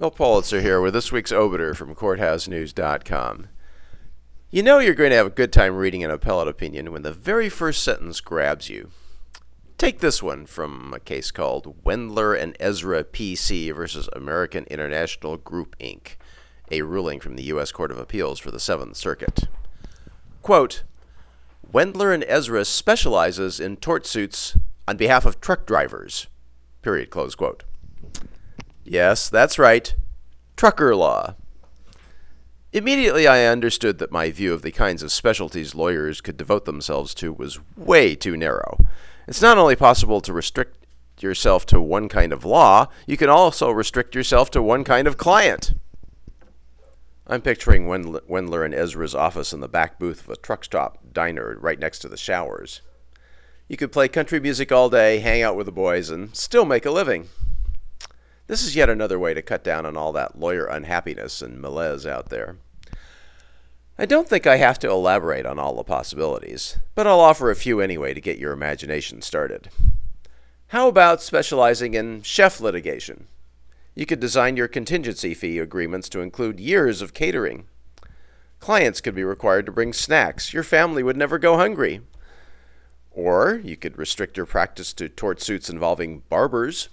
Milt Policzer here with this week's Obiter from CourthouseNews.com. You know you're going to have a good time reading an appellate opinion when the very first sentence grabs you. Take this one from a case called Wendler and Ezra PC versus American International Group Inc., a ruling from the U.S. Court of Appeals for the Seventh Circuit. Quote, Wendler and Ezra specializes in tort suits on behalf of truck drivers. Period. Close quote. Yes, that's right. Trucker law. Immediately, I understood that my view of the kinds of specialties lawyers could devote themselves to was way too narrow. It's not only possible to restrict yourself to one kind of law, you can also restrict yourself to one kind of client. I'm picturing Wendler and Ezra's office in the back booth of a truck stop diner right next to the showers. You could play country music all day, hang out with the boys, and still make a living. This is yet another way to cut down on all that lawyer unhappiness and malaise out there. I don't think I have to elaborate on all the possibilities, but I'll offer a few anyway to get your imagination started. How about specializing in chef litigation? You could design your contingency fee agreements to include years of catering. Clients could be required to bring snacks. Your family would never go hungry. Or you could restrict your practice to tort suits involving barbers.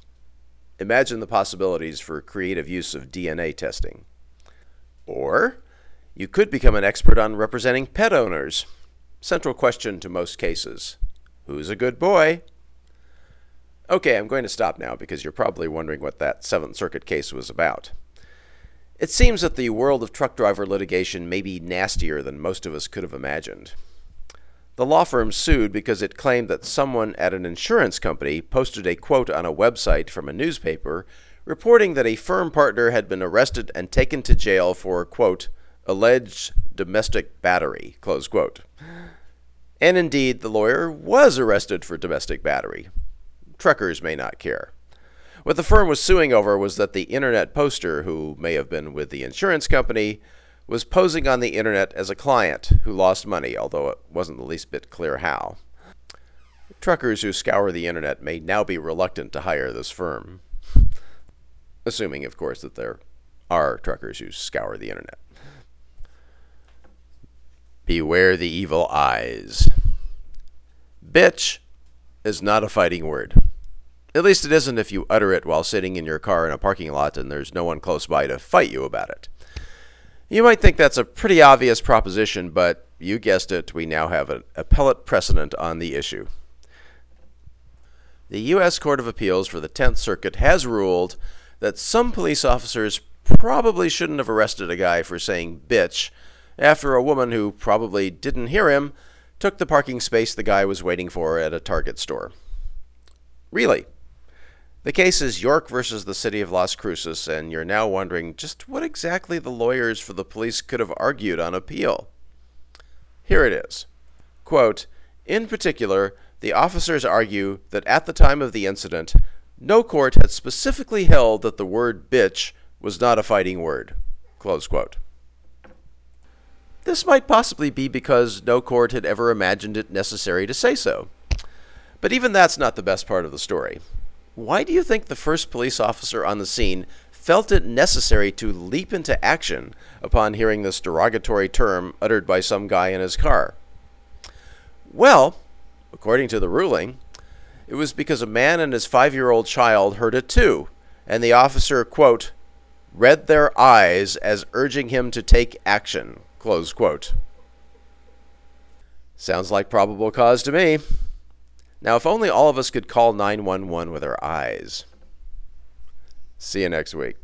Imagine the possibilities for creative use of DNA testing. Or you could become an expert on representing pet owners. Central question to most cases Who's a good boy? Okay, I'm going to stop now because you're probably wondering what that Seventh Circuit case was about. It seems that the world of truck driver litigation may be nastier than most of us could have imagined. The law firm sued because it claimed that someone at an insurance company posted a quote on a website from a newspaper reporting that a firm partner had been arrested and taken to jail for, quote, alleged domestic battery, close quote. And indeed, the lawyer was arrested for domestic battery. Truckers may not care. What the firm was suing over was that the internet poster, who may have been with the insurance company, was posing on the internet as a client who lost money, although it wasn't the least bit clear how. Truckers who scour the internet may now be reluctant to hire this firm. Assuming, of course, that there are truckers who scour the internet. Beware the evil eyes. Bitch is not a fighting word. At least it isn't if you utter it while sitting in your car in a parking lot and there's no one close by to fight you about it. You might think that's a pretty obvious proposition, but you guessed it, we now have an appellate precedent on the issue. The U.S. Court of Appeals for the Tenth Circuit has ruled that some police officers probably shouldn't have arrested a guy for saying bitch after a woman who probably didn't hear him took the parking space the guy was waiting for at a Target store. Really, the case is York versus the city of Las Cruces, and you're now wondering just what exactly the lawyers for the police could have argued on appeal. Here it is. Quote, in particular, the officers argue that at the time of the incident, no court had specifically held that the word bitch was not a fighting word. Close quote. This might possibly be because no court had ever imagined it necessary to say so. But even that's not the best part of the story. Why do you think the first police officer on the scene felt it necessary to leap into action upon hearing this derogatory term uttered by some guy in his car? Well, according to the ruling, it was because a man and his five year old child heard it too, and the officer, quote, read their eyes as urging him to take action, close quote. Sounds like probable cause to me. Now, if only all of us could call 911 with our eyes. See you next week.